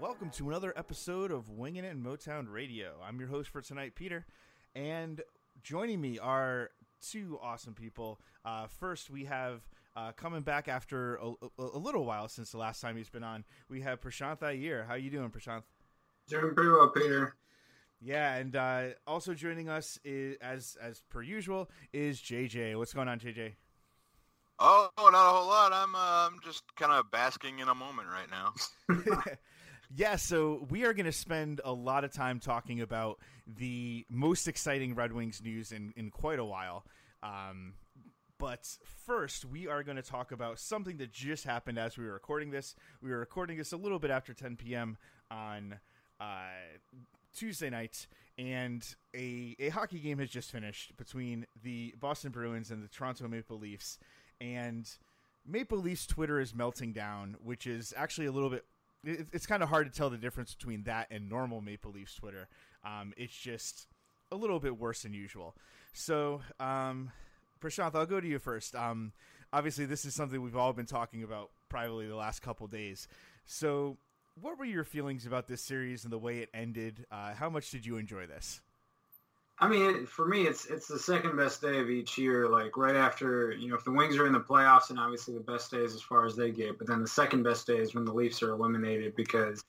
Welcome to another episode of Winging It in Motown Radio. I'm your host for tonight, Peter, and joining me are two awesome people. Uh, first, we have uh, coming back after a, a, a, little while since the last time he's been on. We have Prashanth Iyer. How you doing, Prashanth? Doing pretty well, Peter. Yeah, and uh, also joining us is, as as per usual is JJ. What's going on, JJ? Oh, not a whole lot. I'm uh, I'm just kind of basking in a moment right now. yeah, so we are going to spend a lot of time talking about the most exciting Red Wings news in in quite a while. Um, but first, we are going to talk about something that just happened as we were recording this. We were recording this a little bit after 10 p.m. on uh, Tuesday night, and a, a hockey game has just finished between the Boston Bruins and the Toronto Maple Leafs. And Maple Leafs Twitter is melting down, which is actually a little bit. It, it's kind of hard to tell the difference between that and normal Maple Leafs Twitter. Um, it's just a little bit worse than usual. So, um, Prashanth, I'll go to you first. Um, obviously, this is something we've all been talking about privately the last couple days. So, what were your feelings about this series and the way it ended? Uh, how much did you enjoy this? I mean, for me, it's it's the second best day of each year. Like right after, you know, if the Wings are in the playoffs, and obviously the best days as far as they get, but then the second best day is when the Leafs are eliminated because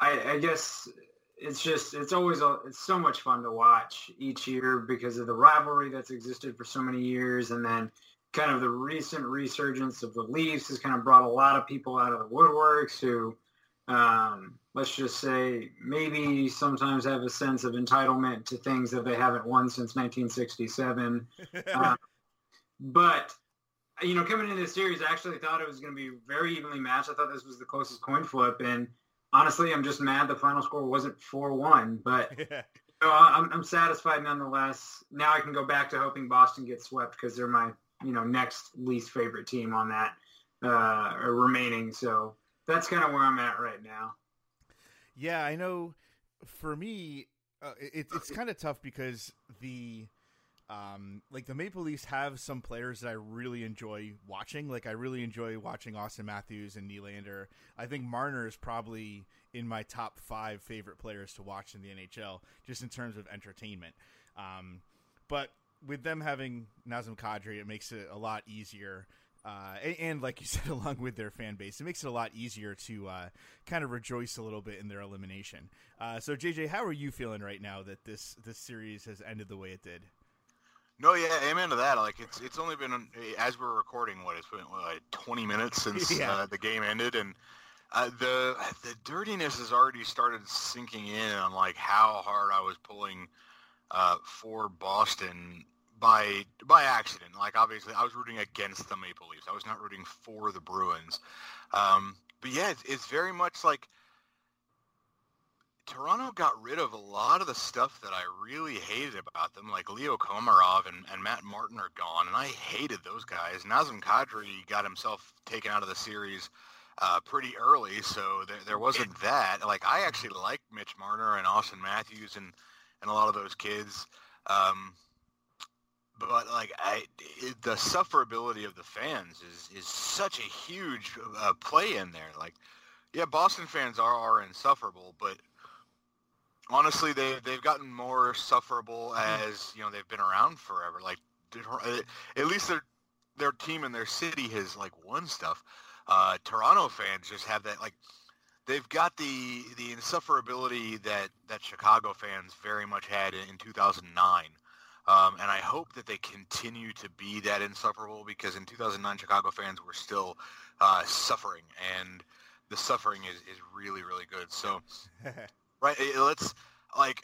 I, I guess it's just it's always a, it's so much fun to watch each year because of the rivalry that's existed for so many years, and then kind of the recent resurgence of the Leafs has kind of brought a lot of people out of the woodworks who um, let's just say maybe sometimes have a sense of entitlement to things that they haven't won since 1967. uh, but you know, coming into this series, I actually thought it was going to be very evenly matched. I thought this was the closest coin flip, and honestly, I'm just mad the final score wasn't four one. But you know, I'm, I'm satisfied nonetheless. Now I can go back to hoping Boston gets swept because they're my you know next least favorite team on that uh, remaining. So that's kind of where I'm at right now. Yeah, I know. For me, uh, it, it's kind of tough because the um, like the Maple Leafs have some players that I really enjoy watching. Like I really enjoy watching Auston Matthews and Nylander. I think Marner is probably in my top five favorite players to watch in the NHL, just in terms of entertainment. Um, but with them having Nazem Kadri, it makes it a lot easier uh, and, and, like you said, along with their fan base, it makes it a lot easier to uh, kind of rejoice a little bit in their elimination. Uh, so, JJ, how are you feeling right now that this this series has ended the way it did? No, yeah, amen to that. Like it's it's only been as we're recording, what it's been what, like 20 minutes since yeah. Uh, the game ended, and uh, the the dirtiness has already started sinking in on like how hard I was pulling uh, for Boston by by accident. Like obviously, I was rooting against the Maple Leafs. I was not rooting for the Bruins. Um, but yeah, it's, it's very much like Toronto got rid of a lot of the stuff that I really hated about them. Like Leo Komarov and, and Matt Martin are gone, and I hated those guys. Nazem Kadri got himself taken out of the series uh, pretty early, so there, there wasn't that. Like I actually like Mitch Marner and Auston Matthews and and a lot of those kids. Um, but like I, the sufferability of the fans is is such a huge uh, play in there. Like, yeah, Boston fans are are insufferable, but honestly, they they've gotten more sufferable mm-hmm. as you know they've been around forever. Like, uh, at least their their team and their city has like won stuff. Uh, Toronto fans just have that like they've got the the insufferability that that Chicago fans very much had in, in 2009 um, and I hope that they continue to be that insufferable because in 2009, Chicago fans were still uh, suffering, and the suffering is, is really, really good. So, right, let's like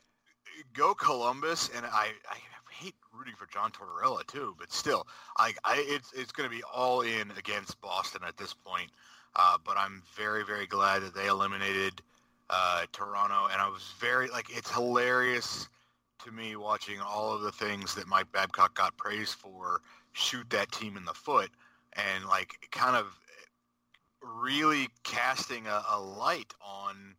go Columbus, and I, I hate rooting for John Tortorella too, but still, I, I it's it's going to be all in against Boston at this point. Uh, but I'm very, very glad that they eliminated uh, Toronto, and I was very like it's hilarious to me watching all of the things that Mike Babcock got praised for shoot that team in the foot and like kind of really casting a, a light on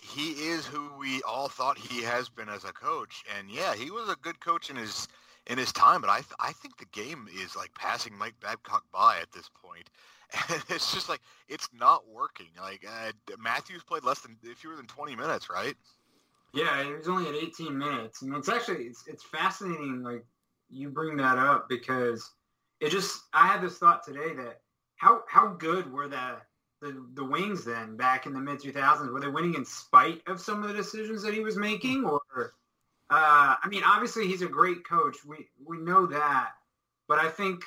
he is who we all thought he has been as a coach. And yeah, he was a good coach in his in his time, but I th- I think the game is like passing Mike Babcock by at this point. And it's just like it's not working. Like uh, Matthews played less than fewer than 20 minutes, right? Yeah, it was only at 18 minutes. and it's actually it's it's fascinating like you bring that up because it just I had this thought today that how how good were the the, the wings then back in the mid 2000s were they winning in spite of some of the decisions that he was making or uh, I mean obviously he's a great coach we we know that but I think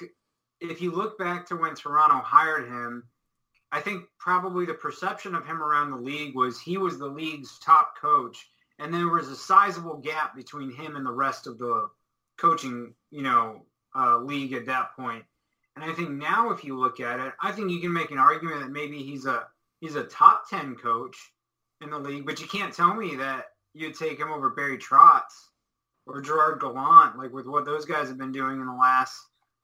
if you look back to when Toronto hired him I think probably the perception of him around the league was he was the league's top coach and there was a sizable gap between him and the rest of the coaching you know uh, league at that point. and I think now, if you look at it, I think you can make an argument that maybe he's a he's a top ten coach in the league, but you can't tell me that you'd take him over Barry Trotz or Gerard Gallant, like with what those guys have been doing in the last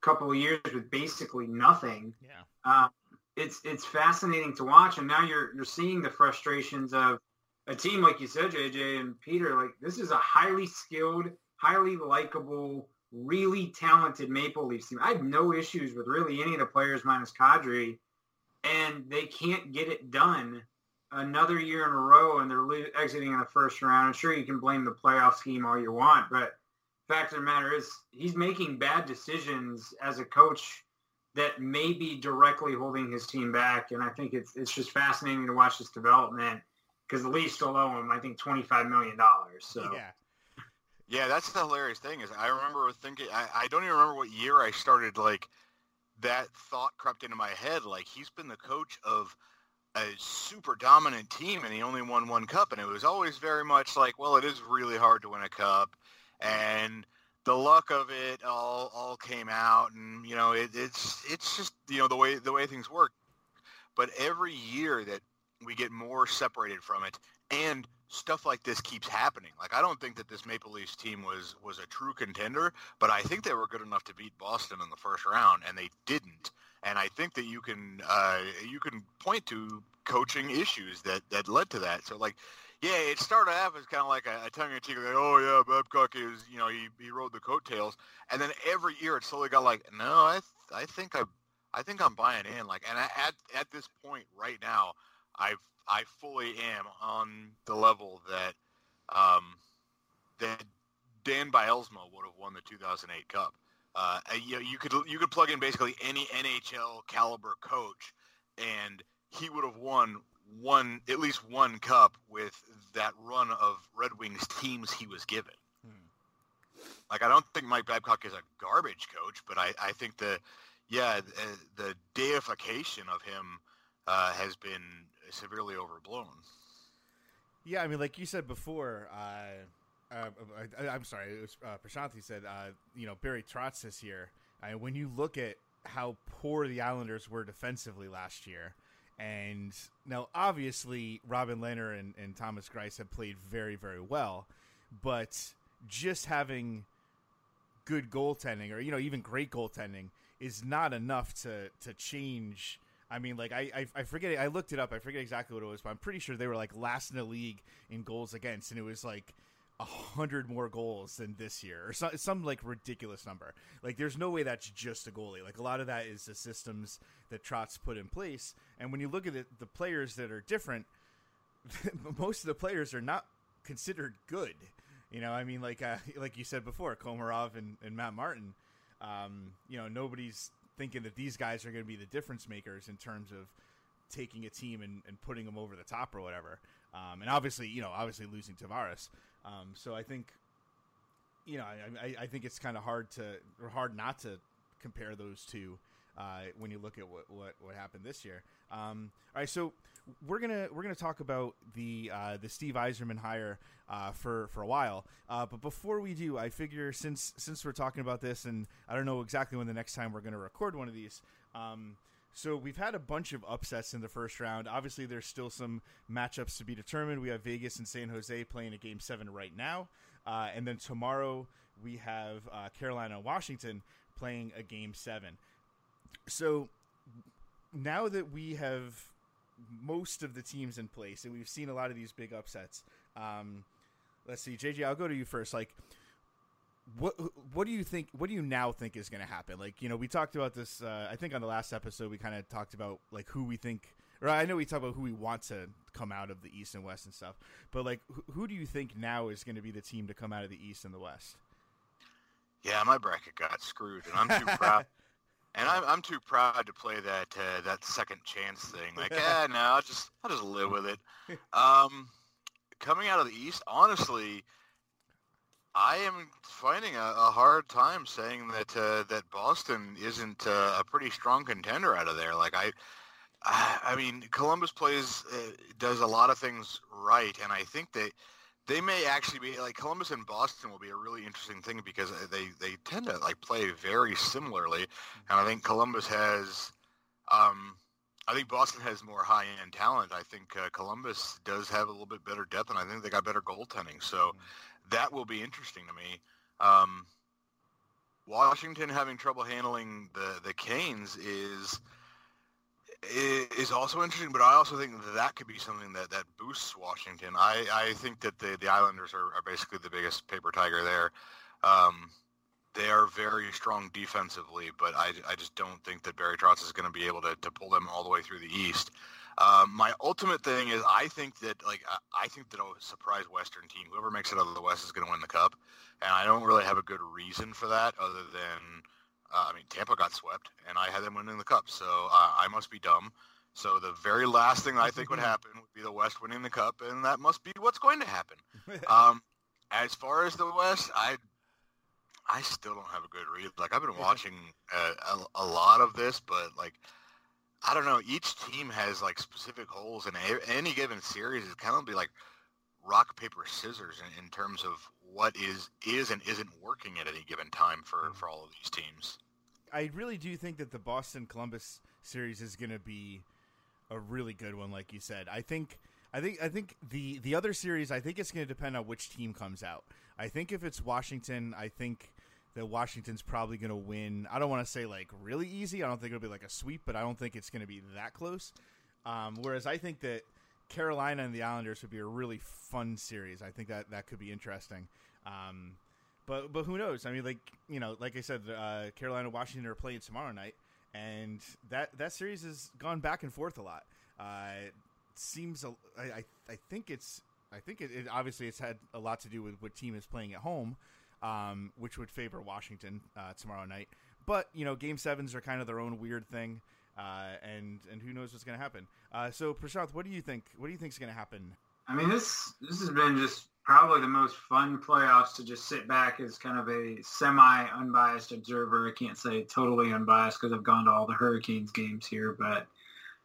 couple of years with basically nothing. Yeah. Um, it's it's fascinating to watch, and now you're you're seeing the frustrations of a team like you said, JJ and Peter. Like this is a highly skilled, highly likable really talented Maple Leafs team. I have no issues with really any of the players minus Kadri, and they can't get it done another year in a row, and they're exiting in the first round. I'm sure you can blame the playoff scheme all you want, but fact of the matter is he's making bad decisions as a coach that may be directly holding his team back. And I think it's it's just fascinating to watch this development because the Leafs still owe him, I think, twenty five million dollars. So yeah. Yeah, that's the hilarious thing is I remember thinking I, I don't even remember what year I started like that thought crept into my head like he's been the coach of a super dominant team and he only won one cup and it was always very much like well it is really hard to win a cup and the luck of it all all came out and you know it, it's it's just you know the way the way things work but every year that we get more separated from it and stuff like this keeps happening. Like I don't think that this Maple Leafs team was was a true contender, but I think they were good enough to beat Boston in the first round, and they didn't. And I think that you can uh, you can point to coaching issues that that led to that. So like. Yeah, it started off as kind of like a, a tongue-in-cheek, like, oh yeah, Babcock is, you know, he, he rode the coattails, and then every year it slowly got like, no, I I think I I think I'm buying in. Like, and at at this point right now, I've I fully am on the level that um, that Dan Bylsma would have won the 2008 Cup. Uh, you, you could you could plug in basically any NHL caliber coach, and he would have won one at least one cup with that run of Red Wings teams he was given. Hmm. Like I don't think Mike Babcock is a garbage coach, but I, I think the yeah the, the deification of him uh, has been severely overblown. Yeah, I mean, like you said before, uh, uh, I, am sorry, it was uh, Prashanthi said, uh, you know, Barry Trotz this year. Uh, when you look at how poor the Islanders were defensively last year, and now obviously Robin Lehner and, and Thomas Greiss have played very, very well, but just having good goaltending or you know even great goaltending is not enough to to change I mean, like I, I, I forget. I looked it up. I forget exactly what it was, but I'm pretty sure they were like last in the league in goals against, and it was like a hundred more goals than this year, or some, some like ridiculous number. Like, there's no way that's just a goalie. Like, a lot of that is the systems that Trotz put in place. And when you look at the players that are different, most of the players are not considered good. You know, I mean, like uh, like you said before, Komarov and, and Matt Martin. Um, you know, nobody's thinking that these guys are going to be the difference makers in terms of taking a team and, and putting them over the top or whatever. Um, and obviously, you know, obviously losing Tavares. Um, so I think, you know, I, I, I think it's kind of hard to or hard not to compare those two uh, when you look at what, what, what happened this year. Um, all right, so we're gonna we're gonna talk about the uh, the Steve Yzerman hire uh, for for a while. Uh, but before we do, I figure since since we're talking about this, and I don't know exactly when the next time we're gonna record one of these. Um, so we've had a bunch of upsets in the first round. Obviously, there's still some matchups to be determined. We have Vegas and San Jose playing a game seven right now, uh, and then tomorrow we have uh, Carolina and Washington playing a game seven. So now that we have most of the teams in place, and we've seen a lot of these big upsets. Um, let's see, JJ, I'll go to you first. Like, what what do you think? What do you now think is going to happen? Like, you know, we talked about this. Uh, I think on the last episode, we kind of talked about like who we think, or I know we talked about who we want to come out of the East and West and stuff. But like, who, who do you think now is going to be the team to come out of the East and the West? Yeah, my bracket got screwed, and I'm too proud. And I'm, I'm too proud to play that uh, that second chance thing. Like, yeah, no, I'll just I'll just live with it. Um, coming out of the East, honestly, I am finding a, a hard time saying that uh, that Boston isn't uh, a pretty strong contender out of there. Like I, I, mean, Columbus plays uh, does a lot of things right, and I think that they may actually be like Columbus and Boston will be a really interesting thing because they they tend to like play very similarly, and I think Columbus has. Um, I think Boston has more high end talent. I think uh, Columbus does have a little bit better depth, and I think they got better goaltending. So mm-hmm. that will be interesting to me. Um, Washington having trouble handling the the Canes is is also interesting, but I also think that, that could be something that, that boosts Washington. I, I think that the, the Islanders are, are basically the biggest paper tiger there. Um, they are very strong defensively, but I, I just don't think that Barry Trotz is going to be able to, to pull them all the way through the East. Um, my ultimate thing is I think that like I think that a surprise Western team, whoever makes it out of the West, is going to win the Cup, and I don't really have a good reason for that other than uh, I mean, Tampa got swept, and I had them winning the cup, so uh, I must be dumb. So the very last thing I think would happen would be the West winning the cup, and that must be what's going to happen. um, as far as the West, I I still don't have a good read. Like I've been watching a, a, a lot of this, but like I don't know. Each team has like specific holes, and any given series is kind of be like rock paper scissors in, in terms of what is is and isn't working at any given time for mm. for all of these teams. I really do think that the Boston Columbus series is going to be a really good one, like you said. I think, I think, I think the the other series, I think it's going to depend on which team comes out. I think if it's Washington, I think that Washington's probably going to win. I don't want to say like really easy. I don't think it'll be like a sweep, but I don't think it's going to be that close. Um, whereas I think that Carolina and the Islanders would be a really fun series. I think that that could be interesting. Um, but but who knows? I mean, like you know, like I said, uh, Carolina Washington are playing tomorrow night, and that that series has gone back and forth a lot. Uh, seems a, I, I, think it's I think it, it, obviously it's had a lot to do with what team is playing at home, um, which would favor Washington uh, tomorrow night. But you know, game sevens are kind of their own weird thing, uh, and and who knows what's going to happen. Uh, so Prashanth, what do you think? What do you think is going to happen? I mean, this this has been just probably the most fun playoffs to just sit back as kind of a semi unbiased observer. I can't say totally unbiased because I've gone to all the Hurricanes games here, but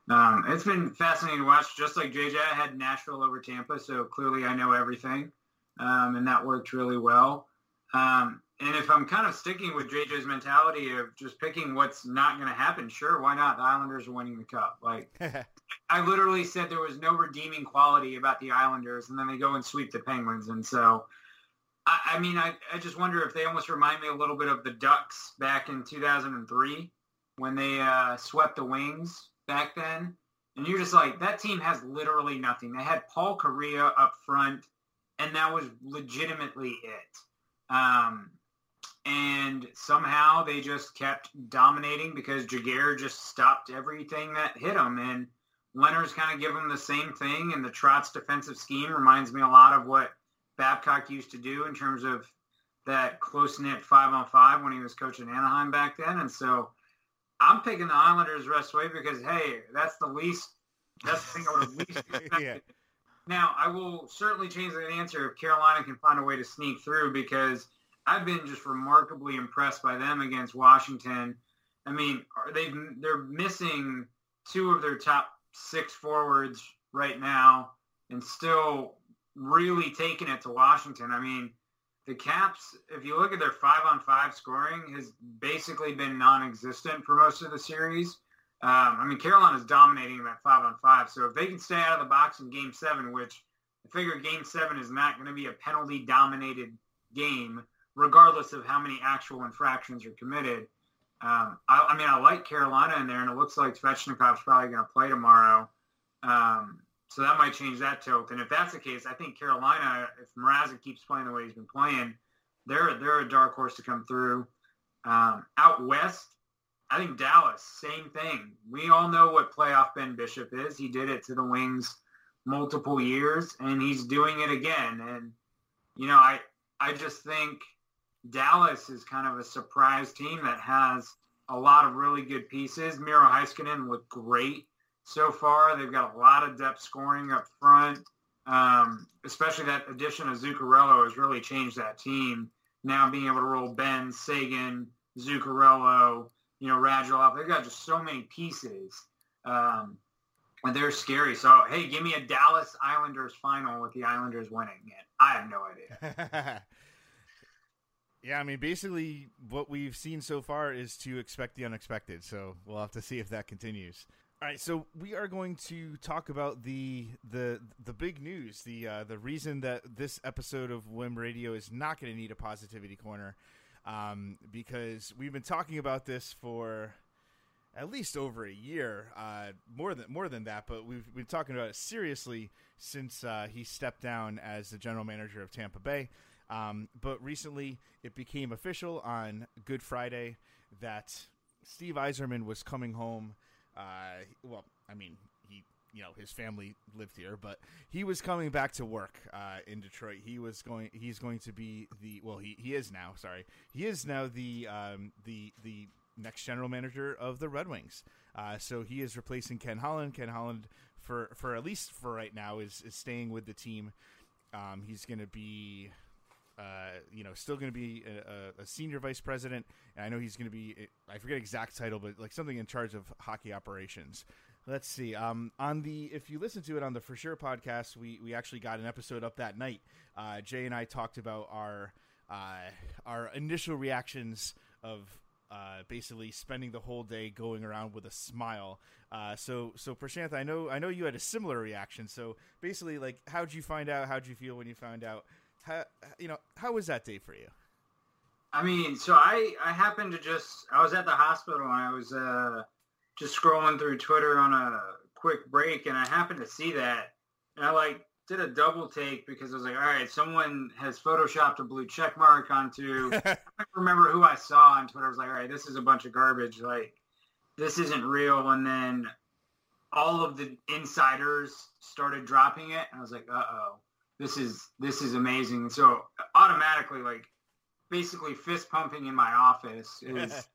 um, it's been fascinating to watch. Just like JJ, I had Nashville over Tampa, so clearly I know everything, um, and that worked really well. Um, and if I'm kind of sticking with JJ's mentality of just picking what's not going to happen, sure, why not? The Islanders are winning the cup. Like, I literally said there was no redeeming quality about the Islanders, and then they go and sweep the Penguins. And so, I, I mean, I, I just wonder if they almost remind me a little bit of the Ducks back in 2003 when they uh, swept the Wings back then. And you're just like, that team has literally nothing. They had Paul Kariya up front, and that was legitimately it. Um, and somehow they just kept dominating because Giguere just stopped everything that hit them. And Lehner's kind of give them the same thing. And the Trotz defensive scheme reminds me a lot of what Babcock used to do in terms of that close knit five on five when he was coaching Anaheim back then. And so I'm picking the Islanders rest way because hey, that's the least that's the thing I would have least expected. yeah. Now I will certainly change that answer if Carolina can find a way to sneak through because – I've been just remarkably impressed by them against Washington. I mean, they they're missing two of their top six forwards right now, and still really taking it to Washington. I mean, the Caps, if you look at their five on five scoring, has basically been non-existent for most of the series. Um, I mean, Carolina's dominating them at five on five. So if they can stay out of the box in Game Seven, which I figure Game Seven is not going to be a penalty-dominated game, regardless of how many actual infractions are committed. Um, I, I, mean, I like Carolina in there, and it looks like Svechnikov's probably going to play tomorrow. Um, so that might change that tilt. And if that's the case, I think Carolina, if Mrazek keeps playing the way he's been playing, they're they're a dark horse to come through. Um, out west, I think Dallas, same thing. We all know what playoff Ben Bishop is. He did it to the Wings multiple years, and he's doing it again. And you know, I I just think Dallas is kind of a surprise team that has a lot of really good pieces. Miro Heiskanen looked great so far. They've got a lot of depth scoring up front. Um, especially that addition of Zuccarello has really changed that team. Now being able to roll Benn, Seguin, Zuccarello, you know, Radulov. They've got just so many pieces. Um, and they're scary. So, hey, give me a Dallas Islanders final with the Islanders winning it. I have no idea. yeah, I mean, basically, what we've seen so far is to expect the unexpected. So we'll have to see if that continues. All right, so we are going to talk about the the the big news, the uh, the reason that this episode of Wim Radio is not going to need a positivity corner, um, because we've been talking about this for at least over a year, uh, more than more than that. But we've been talking about it seriously since uh, he stepped down as the general manager of Tampa Bay. Um, but recently, it became official on Good Friday that Steve Yzerman was coming home. Uh, well, I mean, he, you know, his family lived here, but he was coming back to work uh, in Detroit. He was going. He's going to be the. Well, he, he is now. Sorry, he is now the um, the the next general manager of the Red Wings. Uh, so he is replacing Ken Holland. Ken Holland, for for at least for right now, is is staying with the team. Um, he's going to be, uh, you know, still going to be a, a, senior vice president, and I know he's going to be. I forget exact title, but like something in charge of hockey operations. Let's see. Um, on the if you listen to it on the For Sure podcast, we we actually got an episode up that night. Uh, Jay and I talked about our uh, our initial reactions of uh, basically spending the whole day going around with a smile. Uh, so, so Prashanth, I know, I know you had a similar reaction. So, basically, like, how'd you find out? How'd you feel when you found out? How, you know, how was that day for you? I mean, so I, I happened to just, I was at the hospital and I was uh, just scrolling through Twitter on a quick break, and I happened to see that, and I like did a double take because I was like, all right, someone has photoshopped a blue check mark onto. I remember who I saw on Twitter. I was like, all right, this is a bunch of garbage. Like, this isn't real. And then all of the insiders started dropping it, and I was like, uh oh, this is this is amazing. So automatically, like, basically fist pumping in my office is.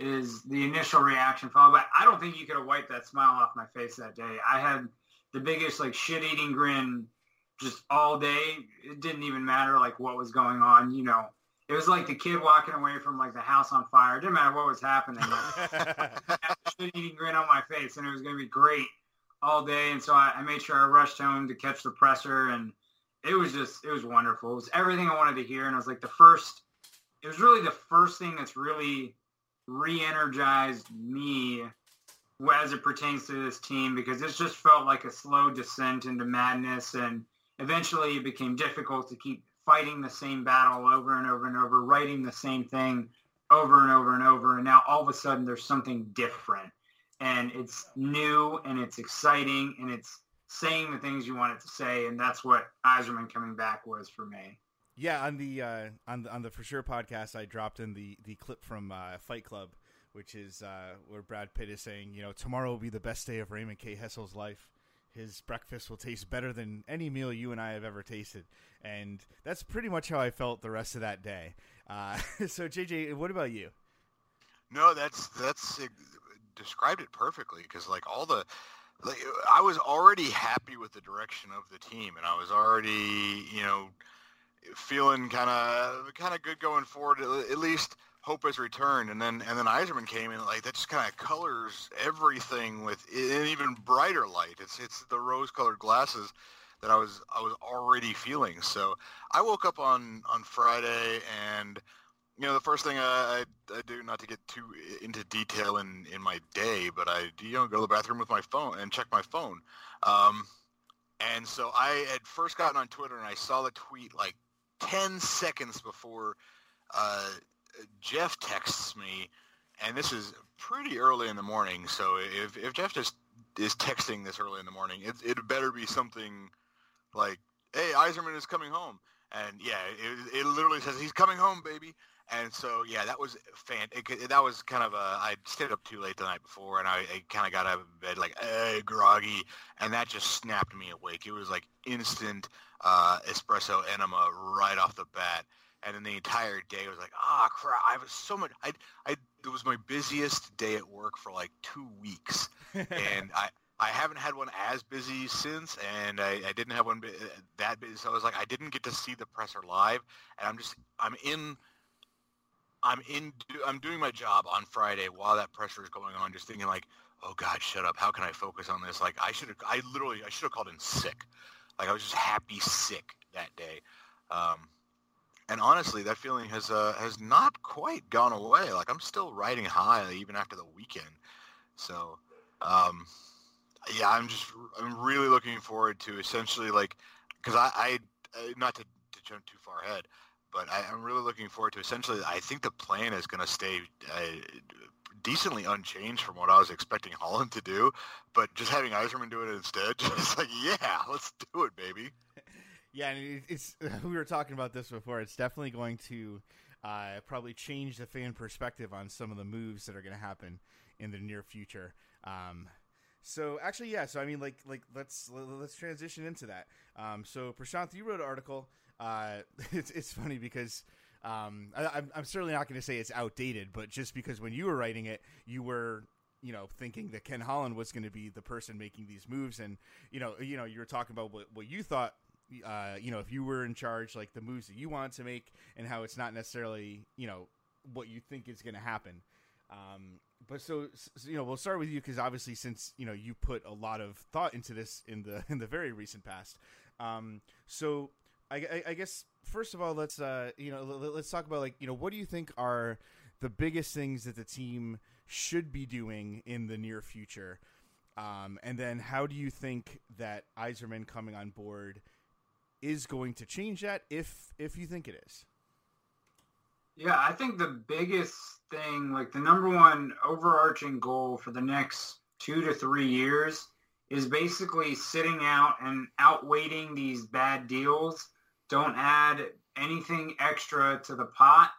is the initial reaction followed by I don't think you could have wiped that smile off my face that day. I had the biggest like shit eating grin just all day. It didn't even matter like what was going on. You know, it was like the kid walking away from like the house on fire. It didn't matter what was happening. Shit eating grin on my face, and it was going to be great all day. And so I, I, made sure I rushed home to catch the presser, and it was just it was wonderful. It was everything I wanted to hear, and it was like the first. It was really the first thing that's really re-energized me as it pertains to this team because it just felt like a slow descent into madness and eventually it became difficult to keep fighting the same battle over and over and over, writing the same thing over and over and over. And now all of a sudden there's something different and it's new and it's exciting and it's saying the things you want it to say. And that's what Yzerman coming back was for me. Yeah, on the uh, on the on the for sure podcast, I dropped in the the clip from uh, Fight Club, which is uh, where Brad Pitt is saying, you know, tomorrow will be the best day of Raymond K. Hessel's life, his breakfast will taste better than any meal you and I have ever tasted. And that's pretty much how I felt the rest of that day. Uh, so, JJ, what about you? No, that's that's it, described it perfectly because like all the I was already happy with the direction of the team, and I was already you know feeling kind of kind of good going forward. At least Hope has returned, and then and then Yzerman came in like that just kind of colors everything with an even brighter light. It's it's the rose-colored glasses that I was I was already feeling. So I woke up on on Friday, and you know the first thing I, I, I do not to get too into detail in in my day, but I you know go to the bathroom with my phone and check my phone. Um, and so I had first gotten on Twitter and I saw the tweet like 10 seconds before uh, Jeff texts me, and this is pretty early in the morning. So if, if Jeff just is texting this early in the morning. It it better be something like, "Hey, Yzerman is coming home," and yeah, it, it literally says he's coming home, baby. And so yeah, that was fan. It, that was kind of a. I stayed up too late the night before, and I, I kind of got out of bed like, "Hey, groggy," and that just snapped me awake. It was like instant uh, espresso enema right off the bat and then the entire day was like, ah, oh, crap! I was so much. I, I, it was my busiest day at work for like two weeks, and I, I haven't had one as busy since, and I, I didn't have one that busy. So I was like, I didn't get to see the presser live, and I'm just, I'm in. I'm in. I'm doing my job on Friday while that pressure is going on, just thinking like, "Oh God, shut up! How can I focus on this?" Like I should have. I literally. I should have called in sick. Like I was just happy sick that day. Um, and honestly, that feeling has uh, has not quite gone away. Like I'm still riding high even after the weekend. So, um, yeah, I'm just I'm really looking forward to essentially like because I, I uh, not to, to jump too far ahead, but I, am really looking forward to essentially. I think the plan is going to stay. Uh, decently unchanged from what I was expecting Holland to do, but just having Yzerman do it instead, just like, yeah, let's do it, baby. Yeah, and it's we were talking about this before. It's definitely going to uh, probably change the fan perspective on some of the moves that are going to happen in the near future. Um, so actually, yeah. So I mean, like, like let's let's transition into that. Um, so Prashanth, you wrote an article. Uh, it's it's funny because. Um, I, I'm certainly not going to say it's outdated, but just because when you were writing it, you were you know thinking that Ken Holland was going to be the person making these moves, and you know you know you were talking about what, what you thought uh, you know, if you were in charge, like the moves that you want to make, and how it's not necessarily, you know, what you think is going to happen. Um, but so, so, you know, we'll start with you because obviously, since you know you put a lot of thought into this in the in the very recent past. Um, so, I, I, guess first of all, let's uh, you know, let's talk about like you know, what do you think are the biggest things that the team should be doing in the near future? Um, and then, how do you think that Yzerman coming on board? is going to change that if if you think it is. Yeah, I think the biggest thing, like the number one overarching goal for the next two to three years, is basically sitting out and outweighting these bad deals. Don't add anything extra to the pot.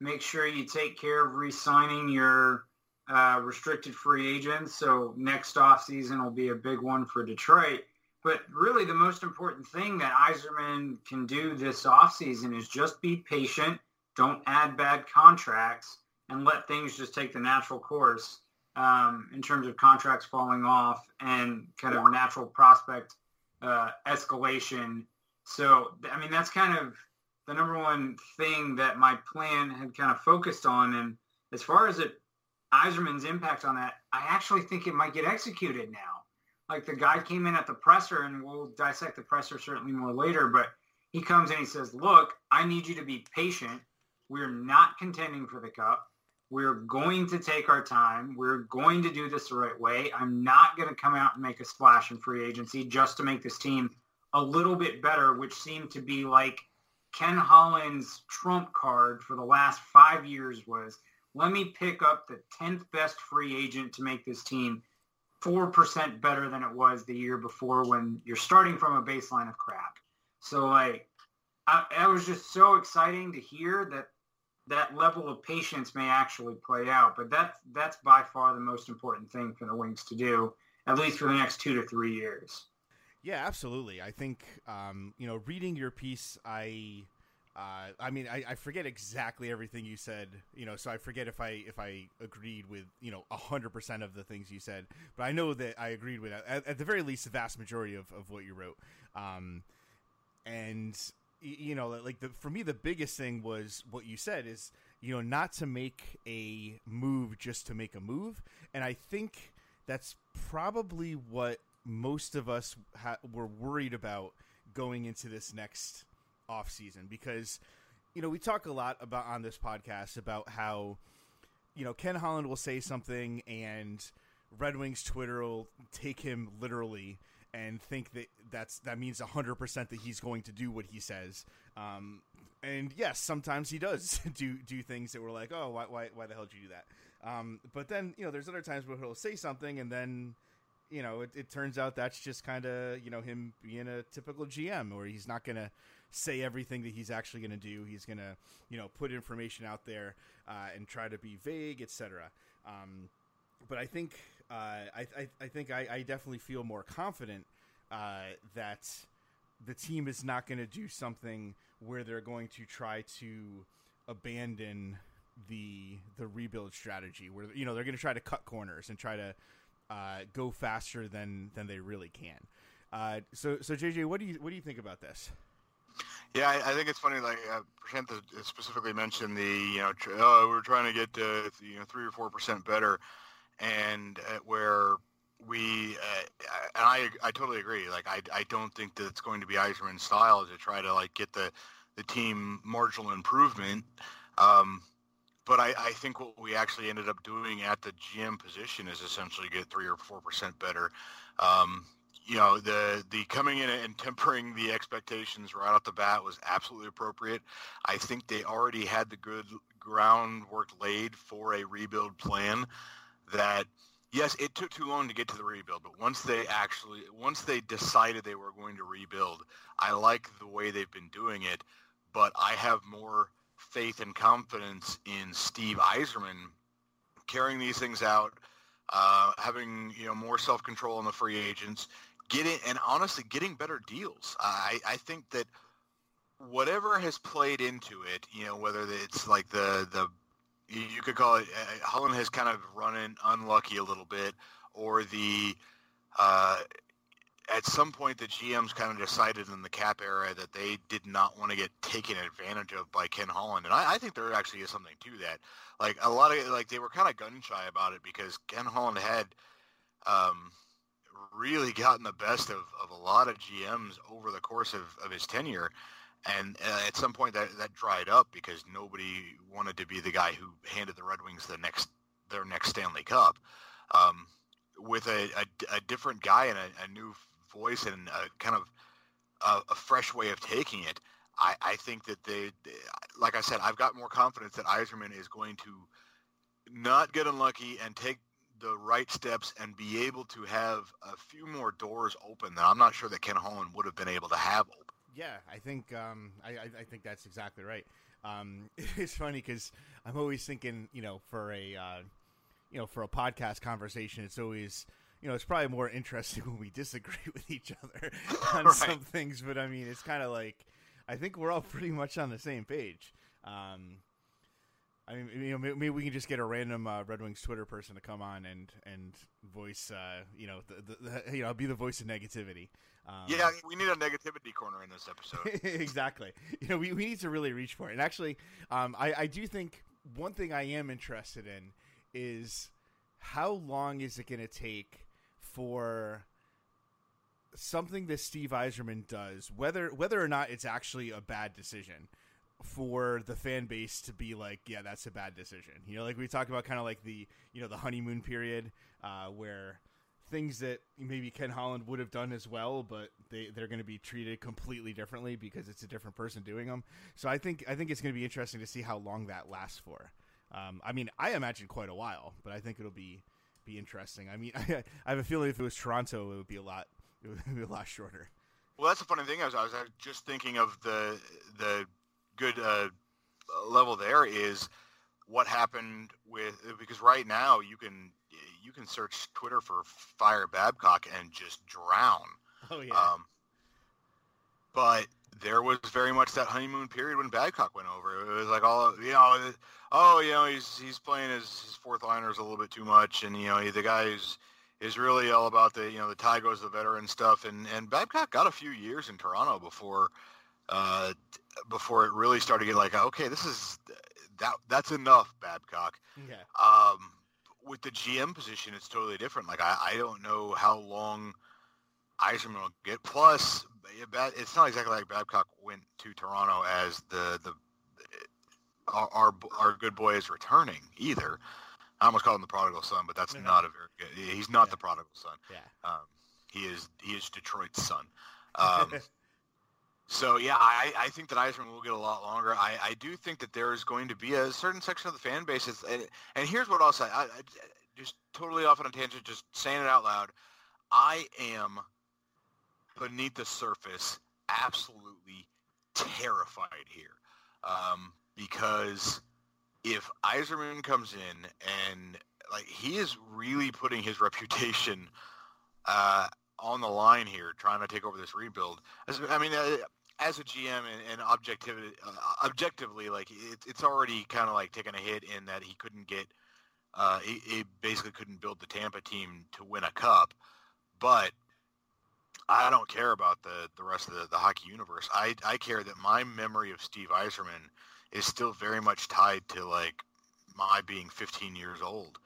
Make sure you take care of re-signing your uh, restricted free agents. So next off season will be a big one for Detroit. But really, the most important thing that Yzerman can do this offseason is just be patient, don't add bad contracts, and let things just take the natural course um, in terms of contracts falling off and kind of natural prospect uh, escalation. So, I mean, that's kind of the number one thing that my plan had kind of focused on. And as far as it, Yzerman's impact on that, I actually think it might get executed now like the guy came in at the presser, and we'll dissect the presser certainly more later, but he comes and he says, look, I need you to be patient. We're not contending for the cup. We're going to take our time. We're going to do this the right way. I'm not going to come out and make a splash in free agency just to make this team a little bit better, which seemed to be like Ken Holland's trump card for the last five years was let me pick up the 10th best free agent to make this team 4% better than it was the year before when you're starting from a baseline of crap. So like, I, it was just so exciting to hear that that level of patience may actually play out. But that's, that's by far the most important thing for the Wings to do, at least for the next two to three years. Yeah, absolutely. I think, um, you know, reading your piece, I – uh, I mean, I, I, forget exactly everything you said, you know, so I forget if I if I agreed with you know hundred percent of the things you said, but I know that I agreed with at, at the very least the vast majority of, of what you wrote. Um, and you know, like the, for me, the biggest thing was what you said is you know not to make a move just to make a move, and I think that's probably what most of us ha- were worried about going into this next off season because you know we talk a lot about on this podcast about how you know Ken Holland will say something and Red Wings Twitter will take him literally and think that that's that means 100% that he's going to do what he says. Um, and yes, sometimes he does do do things that we're like, "Oh, why why, why the hell did you do that?" Um, but then, you know, there's other times where he'll say something and then you know, it, it turns out that's just kind of you know him being a typical GM, where he's not gonna say everything that he's actually gonna do. He's gonna you know put information out there uh, and try to be vague, etc. Um, but I think uh, I, I, I think I, I definitely feel more confident uh, that the team is not going to do something where they're going to try to abandon the the rebuild strategy where you know they're going to try to cut corners and try to uh, go faster than than they really can. Uh, so so JJ, what do you what do you think about this? Yeah, I, I think it's funny. Like uh, specifically mentioned the you know tr- oh, we're trying to get to you know three or four percent better, and uh, where we uh, and I I totally agree. Like I I don't think that it's going to be Yzerman's style to try to like get the the team marginal improvement. Um, but I, I think what we actually ended up doing at the GM position is essentially get three or four percent better. Um, you know, the the coming in and tempering the expectations right off the bat was absolutely appropriate. I think they already had the good groundwork laid for a rebuild plan that yes, it took too long to get to the rebuild, but once they actually once they decided they were going to rebuild, I like the way they've been doing it, but I have more faith and confidence in Steve Yzerman carrying these things out, uh, having you know more self control on the free agents, getting and honestly getting better deals. I, I think that whatever has played into it, you know, whether it's like the the you could call it uh, Holland has kind of run in unlucky a little bit, or the uh, at some point the GMs kind of decided in the cap era that they did not want to get taken advantage of by Ken Holland, and I, I think there actually is something to that. Like a lot of like they were kind of gun shy about it because Ken Holland had um, really gotten the best of, of a lot of GMs over the course of, of his tenure. And uh, at some point that, that dried up because nobody wanted to be the guy who handed the Red Wings the next their next Stanley Cup. Um, with a, a, a, different guy and a, a new voice and a kind of a, a fresh way of taking it, I, I, think that they, like I said, I've got more confidence that Yzerman is going to not get unlucky and take the right steps and be able to have a few more doors open that I'm not sure that Ken Holland would have been able to have open. Yeah, I think um, I, I, think that's exactly right. Um, it's funny because I'm always thinking, you know, for a uh, you know for a podcast conversation, it's always you know, it's probably more interesting when we disagree with each other on right. some things. But I mean, it's kind of like I think we're all pretty much on the same page. Um, I mean, you know, maybe we can just get a random uh, Red Wings Twitter person to come on and and voice, uh, you know, the, the, the, you know, be the voice of negativity. Um, yeah, we need a negativity corner in this episode. exactly. You know, we, we need to really reach for it. And actually, um, I, I do think one thing I am interested in is how long is it going to take for something that Steve Yzerman does, whether whether or not it's actually a bad decision, for the fan base to be like, yeah, that's a bad decision. You know, like we talk about kind of like the you know the honeymoon period uh, where things that maybe Ken Holland would have done as well, but they they're going to be treated completely differently because it's a different person doing them. So I think I think it's going to be interesting to see how long that lasts for. Um, I mean, I imagine quite a while, but I think it'll be be interesting. I mean, I, I have a feeling if it was Toronto, it would be a lot it would be a lot shorter. Well, that's the funny thing. I was, I was just thinking of the the good uh, level there is what happened with because right now you can you can search Twitter for fire Babcock and just drown. Oh yeah. Um, but there was very much that honeymoon period when Babcock went over. It was like all you know, oh you know he's he's playing his, his fourth liners a little bit too much, and you know he, the guy is is really all about the you know the tie goes the veteran stuff, and and Babcock got a few years in Toronto before uh, before it really started to get like okay this is that that's enough Babcock. Yeah. Um, with the GM position, it's totally different. Like I, I don't know how long Yzerman will get. Plus, it's not exactly like Babcock went to Toronto as the the our our, our good boy is returning either. I almost called him the prodigal son, but that's not a very good. He's not yeah. the prodigal son. Yeah. Um, he is he is Detroit's son. Um, so yeah, I, I think that Yzerman will get a lot longer. I, I do think that there is going to be a certain section of the fan base. and, and here's what I'll say. I, I, just totally off on a tangent, just saying it out loud. I am beneath the surface absolutely terrified here um, because if Yzerman comes in and like he is really putting his reputation uh, on the line here, trying to take over this rebuild. I mean, uh, as a GM and, and objectivity, uh, objectively, like it, it's already kind of like taking a hit in that he couldn't get, uh, he, he basically couldn't build the Tampa team to win a cup. But I don't care about the, the rest of the, the hockey universe. I, I care that my memory of Steve Yzerman is still very much tied to like my being 15 years old.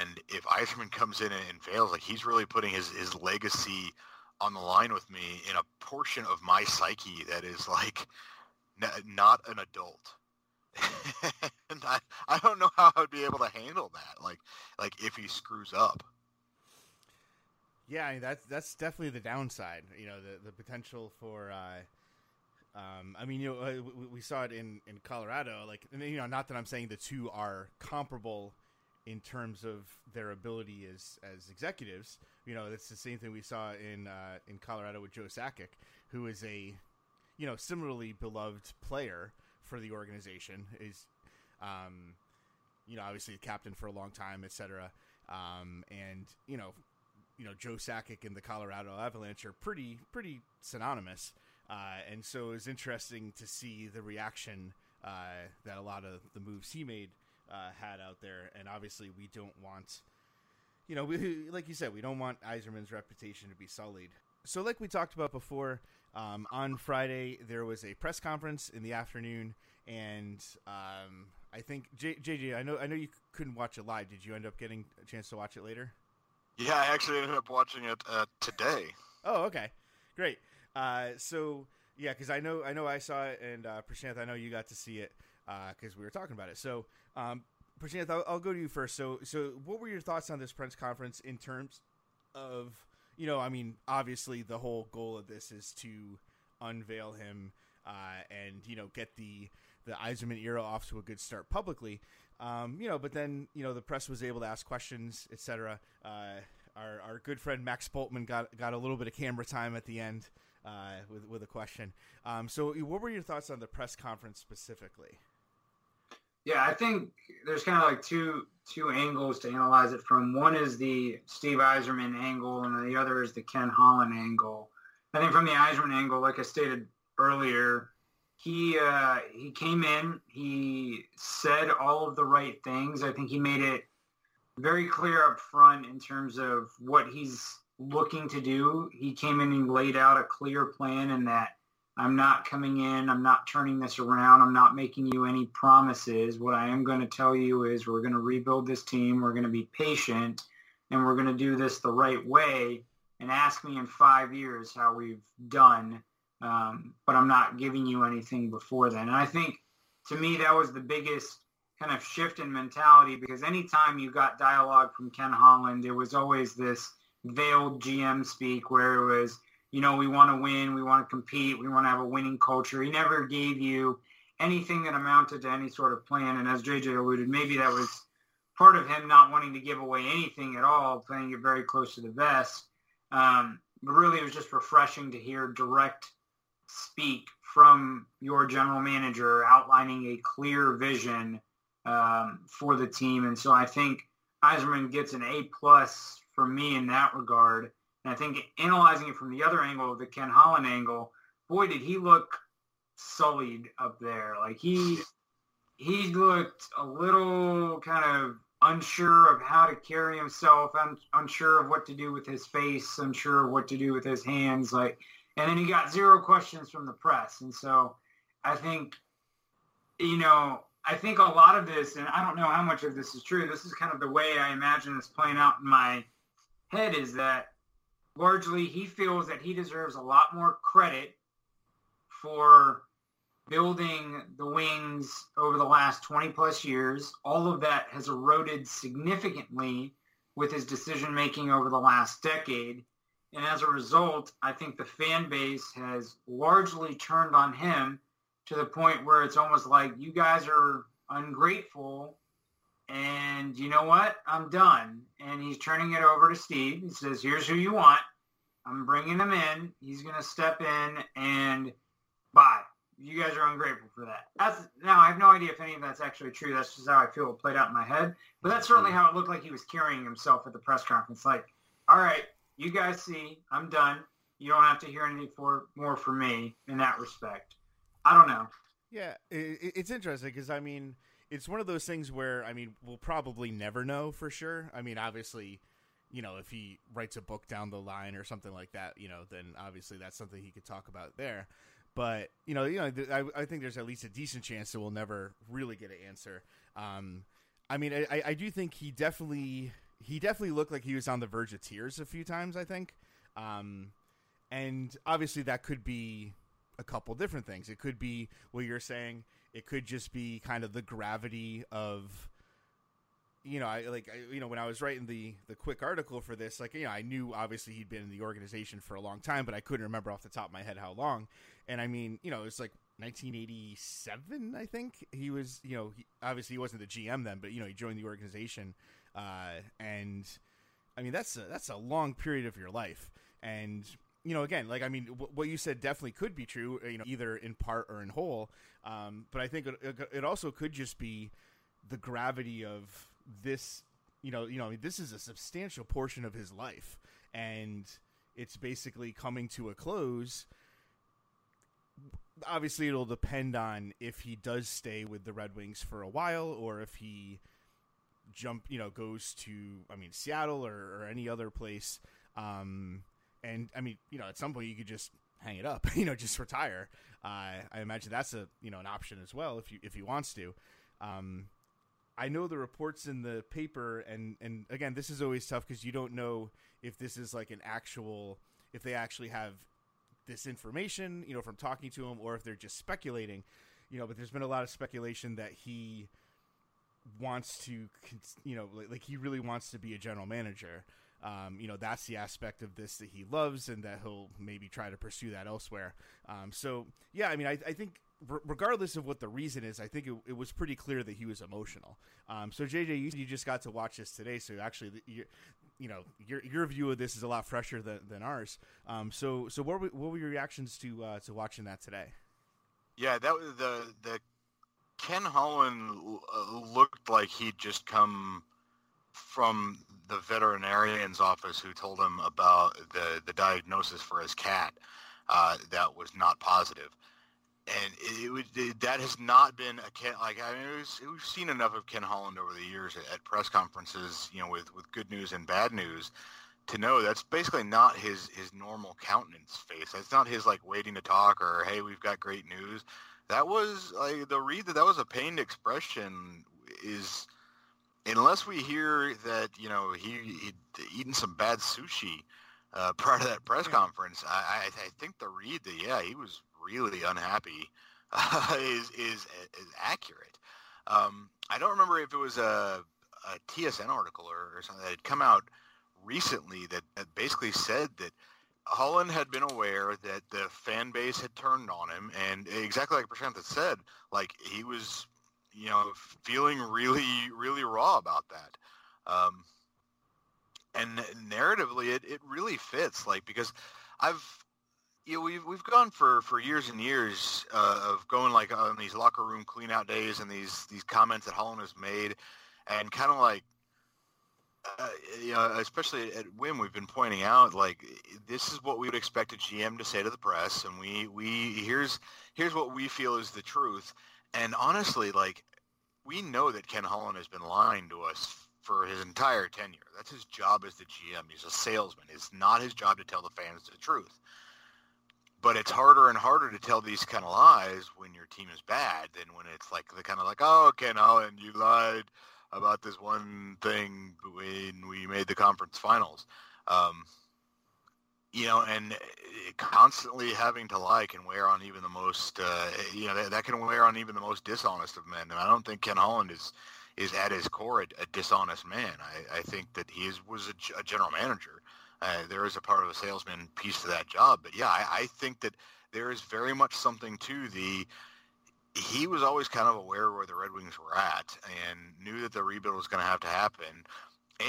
And if Yzerman comes in and fails, like he's really putting his, his legacy on the line with me in a portion of my psyche that is like n- not an adult. and I, I don't know how I'd be able to handle that. Like, like if he screws up. Yeah, I mean, that's that's definitely the downside. You know, the the potential for. Uh, um, I mean, you know, uh, we, we, saw it in in Colorado. Like, you know, not that I'm saying the two are comparable in terms of their ability as as executives. You know, it's the same thing we saw in uh, in Colorado with Joe Sakic, who is a you know similarly beloved player for the organization. Is um, you know obviously captain for a long time, etc. Um, and you know, you know Joe Sakic and the Colorado Avalanche are pretty pretty synonymous. Uh, and so it was interesting to see the reaction uh, that a lot of the moves he made uh, had out there, and obviously we don't want, you know, we, like you said, we don't want Yzerman's reputation to be sullied. So, like we talked about before, um, on Friday there was a press conference in the afternoon, and um, I think J- JJ, I know, I know you couldn't watch it live. Did you end up getting a chance to watch it later? Yeah, I actually ended up watching it uh, today. Oh, okay, great. Uh, so yeah, because I know I know I saw it, and uh, Prashanth, I know you got to see it because uh, we were talking about it. So um, Prashanth, I'll, I'll, go to you first. So, so what were your thoughts on this press conference in terms of, you know, I mean, obviously the whole goal of this is to unveil him uh, and you know get the the Yzerman era off to a good start publicly. Um, you know, but then you know the press was able to ask questions, etc. Uh, our our good friend Max Bultman got got a little bit of camera time at the end uh, with with a question. Um, so, what were your thoughts on the press conference specifically? Yeah, I think there's kind of like two two angles to analyze it from. One is the Steve Yzerman angle, and the other is the Ken Holland angle. I think from the Yzerman angle, like I stated earlier, he uh, he came in, he said all of the right things. I think he made it very clear up front in terms of what he's looking to do. He came in and laid out a clear plan, and that I'm not coming in. I'm not turning this around. I'm not making you any promises. What I am going to tell you is we're going to rebuild this team. We're going to be patient and we're going to do this the right way and ask me in five years how we've done. Um, but I'm not giving you anything before then. And I think to me, that was the biggest kind of shift in mentality because anytime you got dialogue from Ken Holland, there was always this veiled GM speak where it was, you know, we want to win, we want to compete, we want to have a winning culture. He never gave you anything that amounted to any sort of plan. And as JJ alluded, maybe that was part of him not wanting to give away anything at all, playing it very close to the vest. Um, but really, it was just refreshing to hear direct speak from your general manager outlining a clear vision um, for the team. And so I think Yzerman gets an A plus for me in that regard. And I think analyzing it from the other angle, the Ken Holland angle, boy, did he look sullied up there. Like he he looked a little kind of unsure of how to carry himself, un- unsure of what to do with his face, unsure of what to do with his hands. Like, and then he got zero questions from the press. And so I think, you know, I think a lot of this, and I don't know how much of this is true. This is kind of the way I imagine this playing out in my head is that largely he feels that he deserves a lot more credit for building the wings over the last 20 plus years. All of that has eroded significantly with his decision making over the last decade. And as a result, I think the fan base has largely turned on him to the point where it's almost like you guys are ungrateful And you know what? I'm done. And he's turning it over to Steve. He says, here's who you want. I'm bringing him in. He's going to step in and bye. You guys are ungrateful for that. That's now I have no idea if any of that's actually true. That's just how I feel it played out in my head. But that's certainly mm-hmm. how it looked like he was carrying himself at the press conference. Like, all right, you guys see, I'm done. You don't have to hear anything for more from me in that respect. I don't know. Yeah, it, it's interesting because I mean, it's one of those things where I mean, we'll probably never know for sure. I mean, obviously, you know, if he writes a book down the line or something like that, you know, then obviously that's something he could talk about there. But you know, you know, I, I think there's at least a decent chance that we'll never really get an answer. Um, I mean, I, I do think he definitely he definitely looked like he was on the verge of tears a few times. I think, um, and obviously that could be a couple different things. It could be what you're saying. It could just be kind of the gravity of you know, I like I, you know when I was writing the the quick article for this, like you know, I knew obviously he'd been in the organization for a long time, but I couldn't remember off the top of my head how long. And I mean, you know, it's like 1987, I think he was. You know, he, obviously he wasn't the GM then, but you know, he joined the organization, uh, and I mean that's a, that's a long period of your life, and you know, again, like I mean, w- what you said definitely could be true. You know, either in part or in whole. Um, but I think it, it also could just be the gravity of this. You know, you know, I mean, this is a substantial portion of his life, and it's basically coming to a close. Obviously, it'll depend on if he does stay with the Red Wings for a while, or if he jump, you know, goes to, I mean, Seattle or, or any other place. Um, and I mean, you know, at some point you could just hang it up, you know, just retire. Uh, I imagine that's a you know an option as well if you if he wants to. Um, I know the reports in the paper, and and again, this is always tough because you don't know if this is like an actual, if they actually have this information, you know, from talking to him, or if they're just speculating, you know. But there's been a lot of speculation that he wants to, you know, like, like he really wants to be a general manager. Um, you know, that's the aspect of this that he loves, and that he'll maybe try to pursue that elsewhere. Um, so, yeah, I mean, I, I think regardless of what the reason is, I think it, it was pretty clear that he was emotional. Um, so, JJ, you, you, just got to watch this today, so actually, you, you know, your your view of this is a lot fresher than, than ours. Um, so, so what were, what were your reactions to uh, to watching that today? Yeah, that was the the Ken Holland uh, looked like he'd just come from the veterinarian's office who told him about the, the diagnosis for his cat uh, that was not positive. And it, it, that has not been a Ken, like I mean, was, we've seen enough of Ken Holland over the years at, at, press conferences, you know, with, with good news and bad news, to know that's basically not his his normal countenance face. That's not his like waiting to talk or hey, we've got great news. That was like the read that that was a pained expression is unless we hear that you know he he'd eaten some bad sushi uh, prior to that press conference, I, I, I, think the read that yeah he was really unhappy uh, is, is is accurate. Um, I don't remember if it was a, a TSN article or, or, something that had come out recently that, that basically said that Holland had been aware that the fan base had turned on him, and exactly like Prashanth had said, like he was you know, feeling really, really raw about that. Um, and narratively, it, it really fits, like because I've you know, we've we've gone for, for years and years uh, of going like on these locker room clean out days and these these comments that Holland has made, and kind of like, uh, you know, especially at Wim, we've been pointing out like this is what we would expect a GM to say to the press, and we we here's here's what we feel is the truth, and honestly, like we know that Ken Holland has been lying to us for his entire tenure. That's his job as the GM. He's a salesman. It's not his job to tell the fans the truth. But it's harder and harder to tell these kind of lies when your team is bad than when it's like the kind of like, oh, Ken Holland, you lied about this one thing when we made the conference finals. Um, you know, and constantly having to lie can wear on even the most, uh, you know, that, that, can wear on even the most dishonest of men. And I don't think Ken Holland is is at his core a, a dishonest man. I, I, think that he is, was a, a general manager. Uh, there is a part of a salesman piece to that job, but yeah, I, I think that there is very much something to the he was always kind of aware where the Red Wings were at and knew that the rebuild was going to have to happen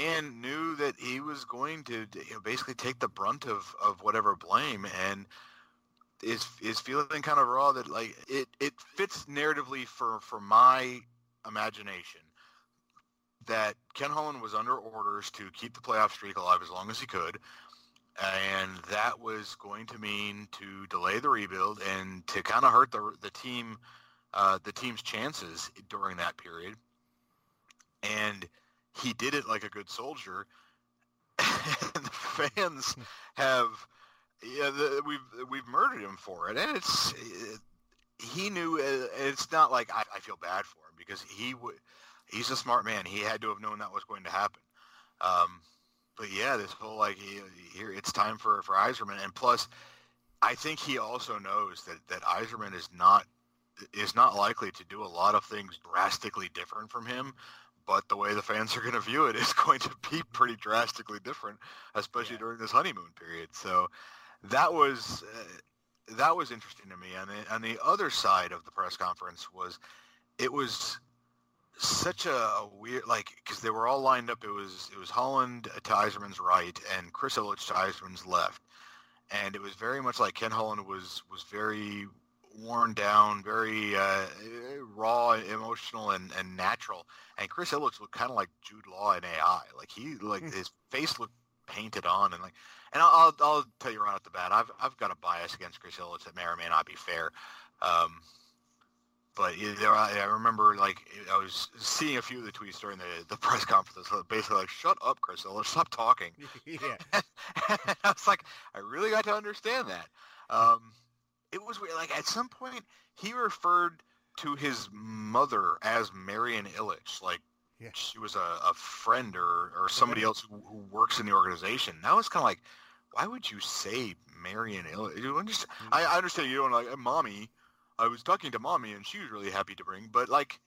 and knew that he was going to you know, basically take the brunt of, of whatever blame and is is feeling kind of raw that like it, it fits narratively for, for my imagination that Ken Holland was under orders to keep the playoff streak alive as long as he could and that was going to mean to delay the rebuild and to kind of hurt the the team uh, the team's chances during that period. And he did it like a good soldier. and the fans have yeah the, we've we've murdered him for it, and it's it, he knew uh, it's not like I, I, feel bad for him because he would he's a smart man. He had to have known that was going to happen. Um, but yeah, this whole like here it's time for for Yzerman, and plus, I think he also knows that that Yzerman is not is not likely to do a lot of things drastically different from him. But the way the fans are going to view it is going to be pretty drastically different, especially yeah. during this honeymoon period. So that was uh, that was interesting to me. And the, on the other side of the press conference was it was such a, weird like because they were all lined up. It was it was Holland to Yzerman's right and Chris Ilitch to Yzerman's left, and it was very much like Ken Holland was was very worn down, very uh, raw, emotional, and, and natural. And Chris Ilitch looked kind of like Jude Law in AI. Like he like hmm. his face looked painted on and like. And I'll, I'll tell you right off the bat, I've I've got a bias against Chris Ilitch that may or may not be fair. Um, but I, I remember like I was seeing a few of the tweets during the, the press conference, basically like, "Shut up, Chris Ilitch, stop talking." yeah, I was like, I really got to understand that. Um, it was weird. Like at some point, he referred to his mother as Marian Ilitch, like yeah. she was a, a friend or or somebody else who, who works in the organization. That was kind of like, why would you say Marian Ilitch? You understand, I, I understand you don't like mommy I was talking to mommy and she was really happy to bring, but like,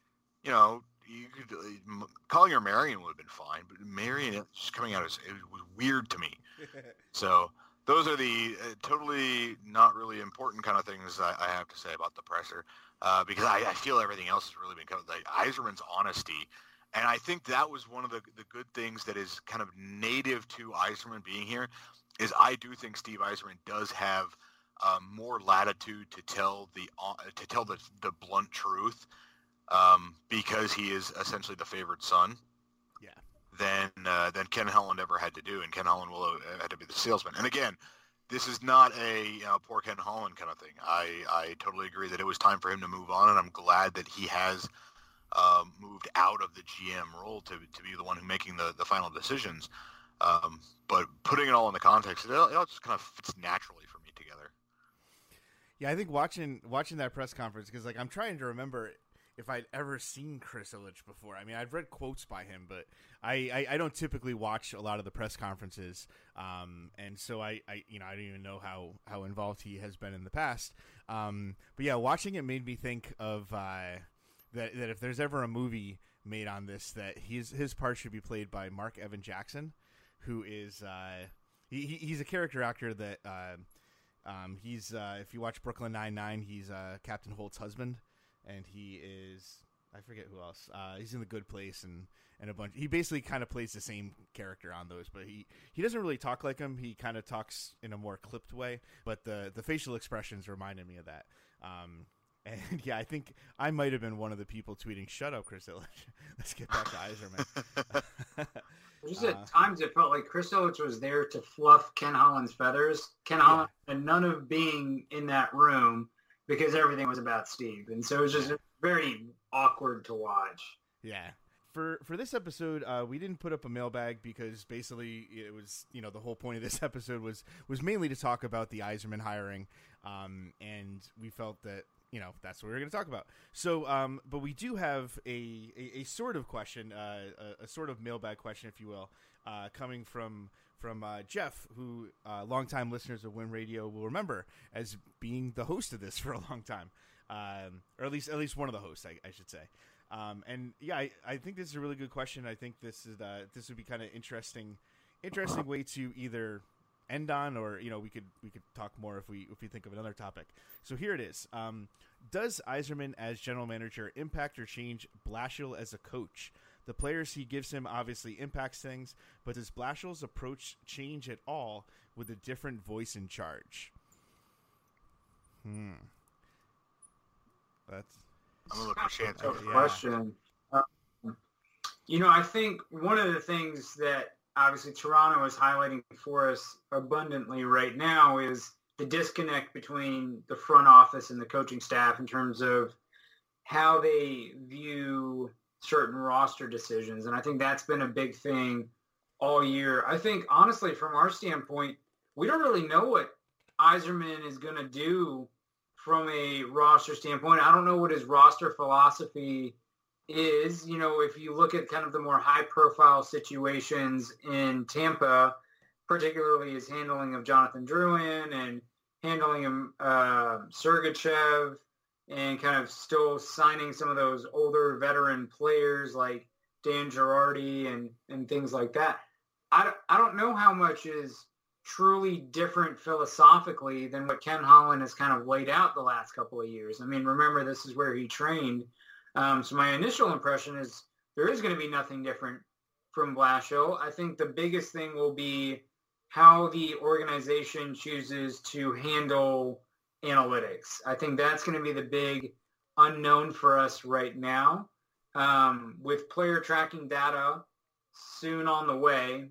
you know, you could uh, calling her Marian would have been fine, but Marian just coming out as it was weird to me. so those are the uh, totally not really important kind of things I, I have to say about the presser, uh, because I, I, feel everything else has really been covered. Like Yzerman's honesty, and I think that was one of the the good things that is kind of native to Yzerman being here. Is I do think Steve Yzerman does have um, more latitude to tell the uh, to tell the the blunt truth um, because he is essentially the favored son. Than uh, than Ken Holland ever had to do, and Ken Holland will have uh, had to be the salesman. And again, this is not a you know, poor Ken Holland kind of thing. I I totally agree that it was time for him to move on, and I'm glad that he has. Um, moved out of the GM role to, to be the one who making the, the final decisions. Um, but putting it all in the context, it, it all just kind of fits naturally for me together. yeah, I think watching watching that press conference because like I'm trying to remember if I'd ever seen Chris Ilitch before. I mean, I've read quotes by him, but I, I, I don't typically watch a lot of the press conferences, um, and so I, I you know I don't even know how how involved he has been in the past. Um, but yeah, watching it made me think of uh, that that if there's ever a movie made on this, that his his part should be played by Mark Evan Jackson, who is uh, he, he's a character actor that. Uh, um, he's uh, if you watch Brooklyn Nine Nine, he's uh, Captain Holt's husband, and he is I forget who else. Uh, he's in the Good Place and and a bunch. He basically kind of plays the same character on those, but he he doesn't really talk like him. He kind of talks in a more clipped way, but the the facial expressions reminded me of that. Um, and yeah, I think I might have been one of the people tweeting, "Shut up, Chris Ilitch. Let's get back to Yzerman." Just at uh, times it felt like Chris Ilitch was there to fluff Ken Holland's feathers. Ken Holland yeah. and none of being in that room because everything was about Steve, and so it was just very awkward to watch. Yeah. For for this episode, uh, we didn't put up a mailbag because basically it was you know the whole point of this episode was was mainly to talk about the Yzerman hiring, um, and we felt that you know that's what we're going to talk about. So, um, but we do have a a, a sort of question, uh, a, a, sort of mailbag question, if you will, uh, coming from from uh, Jeff, who uh, longtime listeners of Win Radio will remember as being the host of this for a long time, um, or at least at least one of the hosts, I, I should say. Um, and yeah, I, I, think this is a really good question. I think this is uh, this would be kind of interesting, interesting way to either end on, or you know, we could we could talk more if we if we think of another topic. So here it is. Um, does Yzerman as general manager impact or change Blashill as a coach? The players he gives him obviously impacts things, but does Blashill's approach change at all with a different voice in charge? Hmm. That's. I'm gonna look for Shannon. Tough Yeah. question. Um, you know, I think one of the things that obviously Toronto is highlighting for us abundantly right now is the disconnect between the front office and the coaching staff in terms of how they view certain roster decisions. And I think that's been a big thing all year. I think honestly, from our standpoint, we don't really know what Yzerman is going to do from a roster standpoint. I don't know what his roster philosophy is. You know, if you look at kind of the more high profile situations in Tampa, particularly his handling of Jonathan Drouin and handling him uh, Sergachev and kind of still signing some of those older veteran players like Dan Girardi and, and things like that. I, I don't know how much is truly different philosophically than what Ken Holland has kind of laid out the last couple of years. I mean, remember, this is where he trained. Um, so my initial impression is there is going to be nothing different from Blashill. I think the biggest thing will be how the organization chooses to handle analytics. I think that's going to be the big unknown for us right now. Um, with player tracking data soon on the way,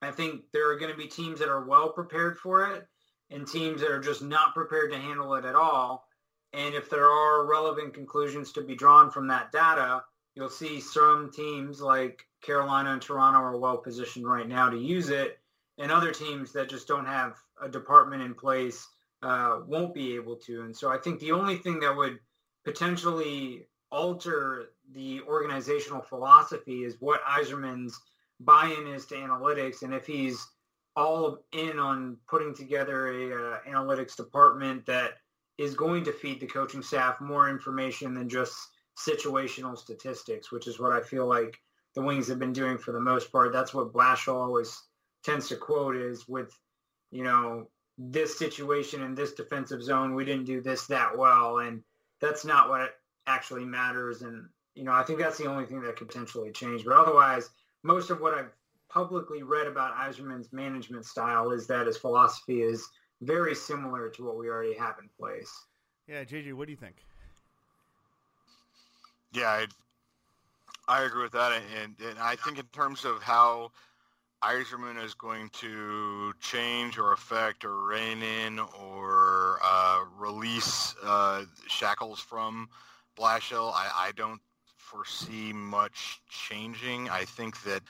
I think there are going to be teams that are well prepared for it and teams that are just not prepared to handle it at all. And if there are relevant conclusions to be drawn from that data, you'll see some teams like Carolina and Toronto are well positioned right now to use it, and other teams that just don't have a department in place uh, won't be able to. And so I think the only thing that would potentially alter the organizational philosophy is what Yzerman's buy-in is to analytics, and if he's all in on putting together a uh, analytics department that is going to feed the coaching staff more information than just situational statistics, which is what I feel like the Wings have been doing for the most part. That's what Blashill always tends to quote is with, you know, this situation in this defensive zone, we didn't do this that well. And that's not what actually matters. And, you know, I think that's the only thing that could potentially change. But otherwise, most of what I've publicly read about Yzerman's management style is that his philosophy is very similar to what we already have in place. Yeah, JJ, what do you think? Yeah, I, I agree with that, and, and I think in terms of how Yzerman is going to change or affect or rein in or uh, release uh, shackles from Blashill, I, I don't foresee much changing. I think that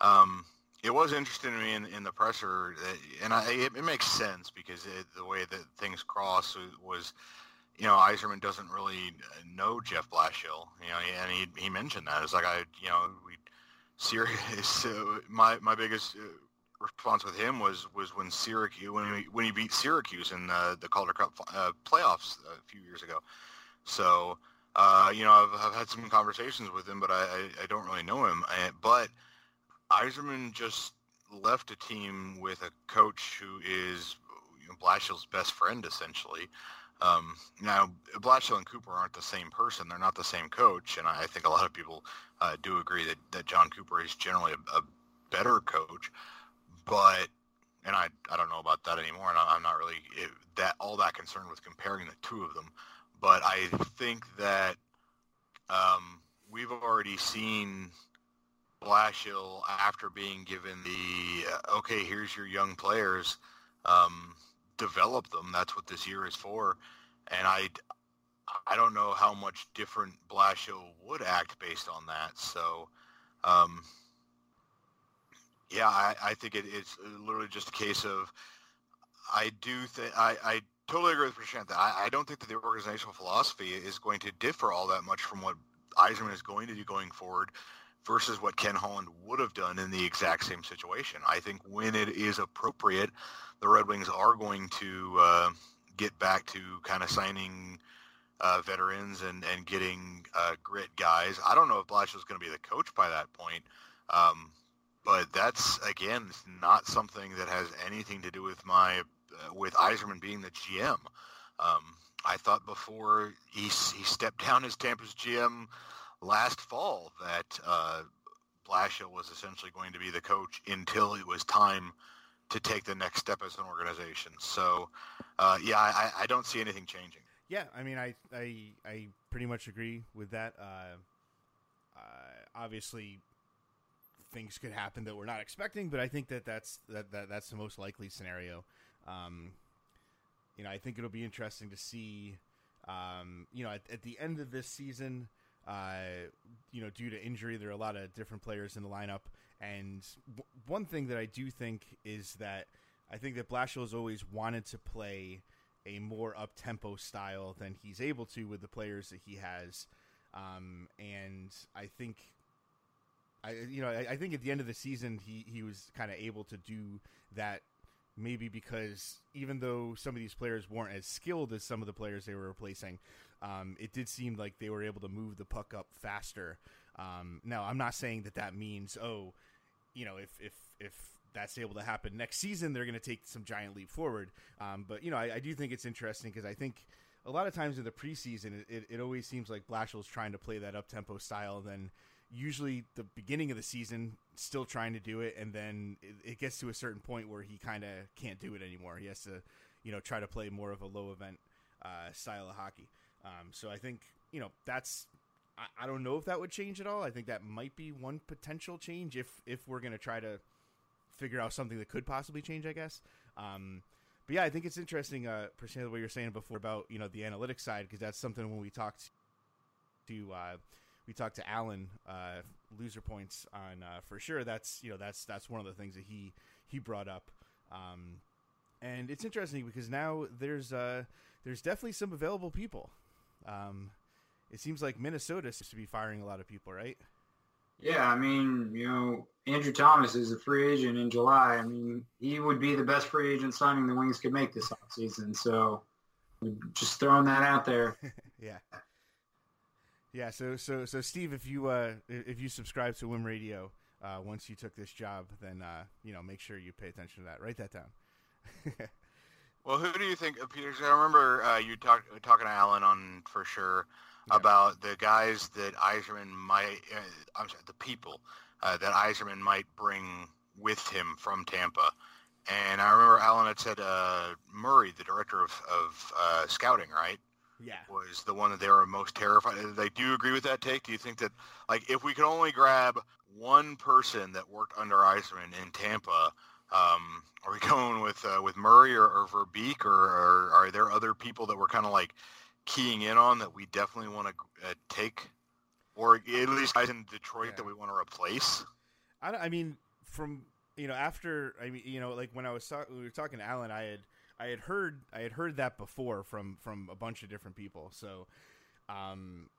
um, it was interesting to me in, in the presser, that, and I, it, it makes sense because it, the way that things cross was, you know, Yzerman doesn't really know Jeff Blashill, you know, and he he mentioned that it's like I, you know, we serious. Uh, my my biggest uh, response with him was was when Syracuse when he when he beat Syracuse in the the Calder Cup uh, playoffs a few years ago. So uh, you know, I've, I've had some conversations with him, but I, I, I don't really know him. I, but Yzerman just left a team with a coach who is you know, Blashill's best friend, essentially. Um, now, Blashill and Cooper aren't the same person. They're not the same coach, and I, think a lot of people uh, do agree that, that Jon Cooper is generally a, a better coach. But, and I, I don't know about that anymore, and I, I'm not really it, that all that concerned with comparing the two of them. But I think that um, we've already seen Blashill after being given the uh, okay, here's your young players, um, develop them. That's what this year is for, and I, I don't know how much different Blashill would act based on that. So, um, yeah, I, I think it, it's literally just a case of I do think I, I totally agree with Prashant. I, I don't think that the organizational philosophy is going to differ all that much from what Yzerman is going to do going forward versus what Ken Holland would have done in the exact same situation. I think when it is appropriate, the Red Wings are going to uh, get back to kind of signing uh, veterans and, and getting uh, grit guys. I don't know if Blash is going to be the coach by that point. Um, but that's again not something that has anything to do with my uh, with Yzerman being the GM. Um, I thought before he he stepped down as Tampa's GM last fall that uh, Blashill was essentially going to be the coach until it was time to take the next step as an organization. So, uh, yeah, I, I, don't see anything changing. Yeah, I mean, I I, I pretty much agree with that. Uh, uh, obviously, things could happen that we're not expecting, but I think that that's that, that that's the most likely scenario. Um, you know, I think it'll be interesting to see. Um, you know, at, at, the end of this season, uh, you know, due to injury, there are a lot of different players in the lineup. And w- one thing that I do think is that I think that Blashill has always wanted to play a more up tempo style than he's able to with the players that he has. Um, and I think, I you know, I, I, think at the end of the season he he was kind of able to do that. Maybe because even though some of these players weren't as skilled as some of the players they were replacing, um, it did seem like they were able to move the puck up faster. Um, now, I'm not saying that that means oh, you know, if if if that's able to happen next season, they're going to take some giant leap forward. Um, but you know, I, I, do think it's interesting because I think a lot of times in the preseason, it, it, it always seems like Blashill's trying to play that up tempo style. Then usually the beginning of the season, still trying to do it, and then it, gets to a certain point where he kind of can't do it anymore. He has to, you know, try to play more of a low event uh, style of hockey. Um, so I think you know that's I, I don't know if that would change at all. I think that might be one potential change if if we're going to try to figure out something that could possibly change. I guess. Um, but yeah, I think it's interesting, uh, the way you're saying before about you know the analytics side because that's something when we talked to uh, we talked to Alan uh, loser points on uh, for sure. That's you know that's that's one of the things that he he brought up. Um, and it's interesting because now there's uh, there's definitely some available people. Um, it seems like Minnesota seems to be firing a lot of people, right? Yeah, I mean, you know, Andrew Thomas is a free agent in July. I mean, he would be the best free agent signing the Wings could make this offseason. So just throwing that out there. yeah. Yeah, so so so Steve, if you uh if you subscribe to Wim Radio, uh once you took this job, then uh you know, make sure you pay attention to that. Write that down. well, who do you think, Peter? I remember uh, you talked talking to Alan on for sure yeah. about the guys that Yzerman might, uh, I'm sorry, the people uh, that Yzerman might bring with him from Tampa. And I remember Alan had said uh, Murray, the director of, of uh, scouting, right? Yeah. Was the one that they were most terrified. They do you agree with that take. Do you think that, like, if we could only grab one person that worked under Yzerman in Tampa, um, are we going with uh, with Murray or, or Verbeek, or, or are there other people that we're kind of like keying in on that we definitely want to uh, take, or at least guys in Detroit yeah. that we want to replace? I, I mean, from you know after I mean you know like when I was talk- we were talking to Alan, I had I had heard I had heard that before from from a bunch of different people. So, um,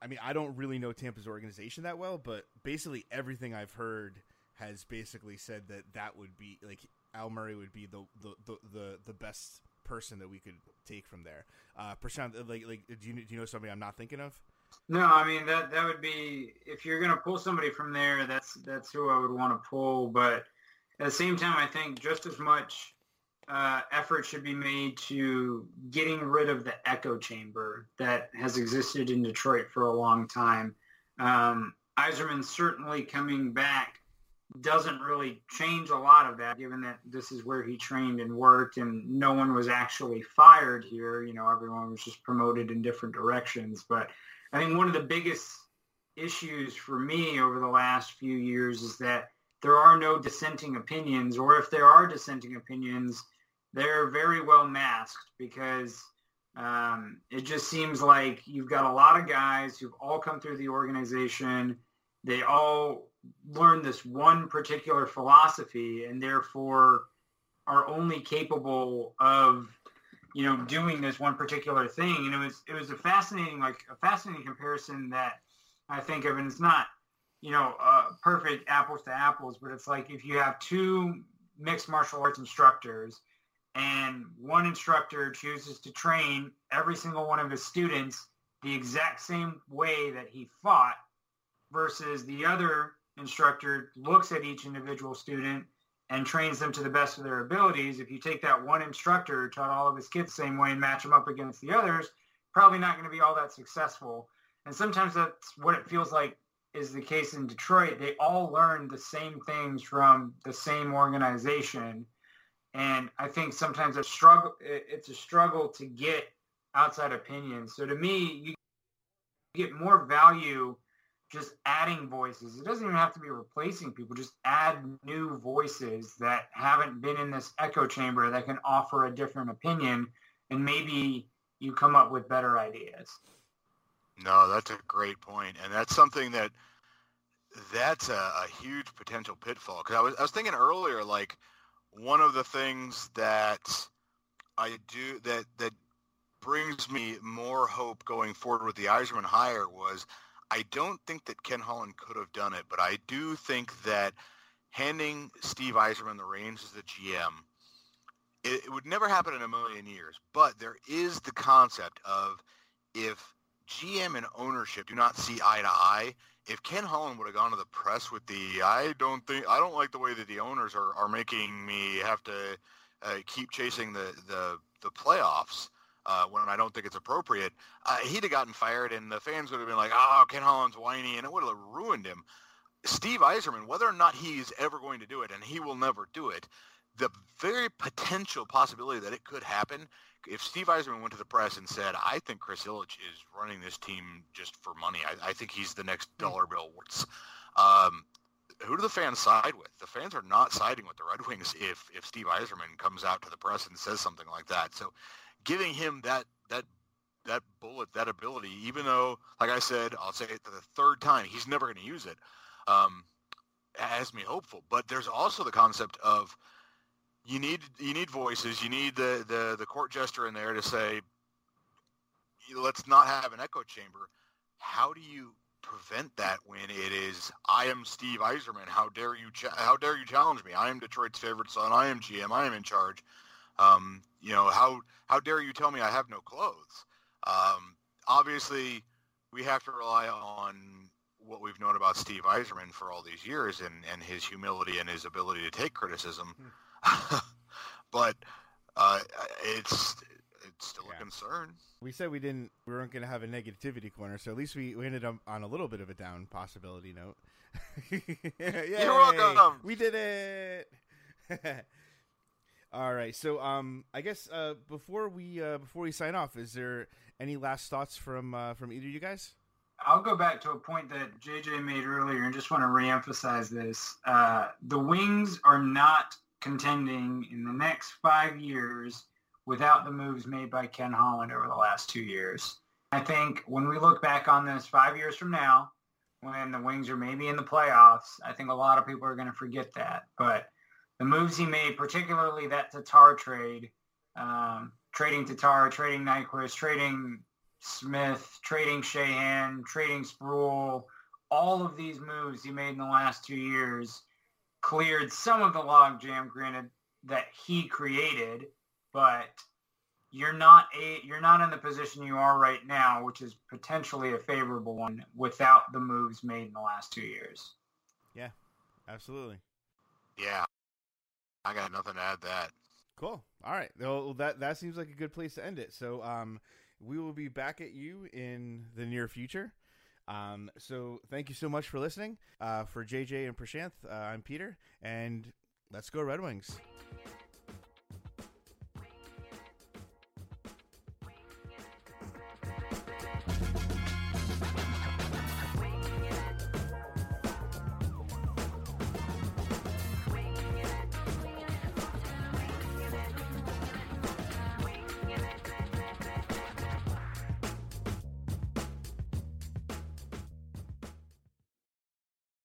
I mean I don't really know Tampa's organization that well, but basically everything I've heard has basically said that that would be like Al Murray would be the the the the, the best person that we could take from there. Uh, Prashant, like, like, do you do you know somebody I'm not thinking of? No, I mean that that would be if you're gonna pull somebody from there, that's that's who I would want to pull. But at the same time, I think just as much uh, effort should be made to getting rid of the echo chamber that has existed in Detroit for a long time. Um, Yzerman certainly coming back doesn't really change a lot of that, given that this is where he trained and worked, and no one was actually fired here. You know, everyone was just promoted in different directions. But I think one of the biggest issues for me over the last few years is that there are no dissenting opinions, or if there are dissenting opinions, they're very well masked because um, it just seems like you've got a lot of guys who've all come through the organization. They all learn this one particular philosophy and therefore are only capable of you know doing this one particular thing and it was it was a fascinating like a fascinating comparison that i think of and it's not you know uh, perfect apples to apples but it's like if you have two mixed martial arts instructors and one instructor chooses to train every single one of his students the exact same way that he fought versus the other instructor looks at each individual student and trains them to the best of their abilities. If you take that one instructor, taught all of his kids the same way and match them up against the others, probably not going to be all that successful. And sometimes that's what it feels like is the case in Detroit. They all learn the same things from the same organization. And I think sometimes a struggle it's a struggle to get outside opinions. So to me, you get more value just adding voices. It doesn't even have to be replacing people. Just add new voices that haven't been in this echo chamber that can offer a different opinion and maybe you come up with better ideas. No, that's a great point, and that's something that that's a, a huge potential pitfall. Because I was I was thinking earlier, like one of the things that I do that that brings me more hope going forward with the Yzerman hire was I don't think that Ken Holland could have done it, but I do think that handing Steve Yzerman the reins as the GM, it, it would never happen in a million years. But there is the concept of if GM and ownership do not see eye to eye, if Ken Holland would have gone to the press with the I don't think I don't like the way that the owners are, are making me have to uh, keep chasing the, the the playoffs uh, when I don't think it's appropriate, uh, he'd have gotten fired, and the fans would have been like, "Oh, Ken Holland's whiny," and it would have ruined him. Steve Yzerman, whether or not he's ever going to do it, and he will never do it, the very potential possibility that it could happen if Steve Yzerman went to the press and said, "I think Chris Ilitch is running this team just for money. I, I think he's the next hmm. dollar bill Wirtz." Um, who do the fans side with? The fans are not siding with the Red Wings if if Steve Yzerman comes out to the press and says something like that. So giving him that that that bullet, that ability, even though, like I said, I'll say it for the third time, he's never going to use it, um, has me hopeful. But there's also the concept of you need you need voices, you need the the the court jester in there to say, let's not have an echo chamber. How do you prevent that when it is I am Steve Yzerman? How dare you ch- how dare you challenge me? I am Detroit's favorite son. I am GM. I am in charge. Um, you know, how how dare you tell me I have no clothes? Um, obviously, we have to rely on what we've known about Steve Yzerman for all these years and, and his humility and his ability to take criticism. But uh, it's it's still yeah. a concern. We said we didn't we weren't going to have a negativity corner, so at least we, we ended up on a little bit of a down possibility note. You're welcome. We did it. All right. So, um, I guess uh, before we uh, before we sign off, is there any last thoughts from uh, from either of you guys? I'll go back to a point that JJ made earlier, and just want to reemphasize this: uh, the Wings are not contending in the next five years without the moves made by Ken Holland over the last two years. I think when we look back on this five years from now, when the Wings are maybe in the playoffs, I think a lot of people are going to forget that, but the moves he made, particularly that Tatar trade, um, trading Tatar, trading Nyquist, trading Smith, trading Sheahan, trading Sproul, all of these moves he made in the last two years cleared some of the logjam, granted that he created, but you're not a you're not in the position you are right now, which is potentially a favorable one without the moves made in the last two years. Yeah, absolutely. Yeah, I got nothing to add to that. Cool. All right. Well, that that seems like a good place to end it. So, um, we will be back at you in the near future. Um, so thank you so much for listening. Uh, for JJ and Prashanth, uh, I'm Peter, and let's go Red Wings.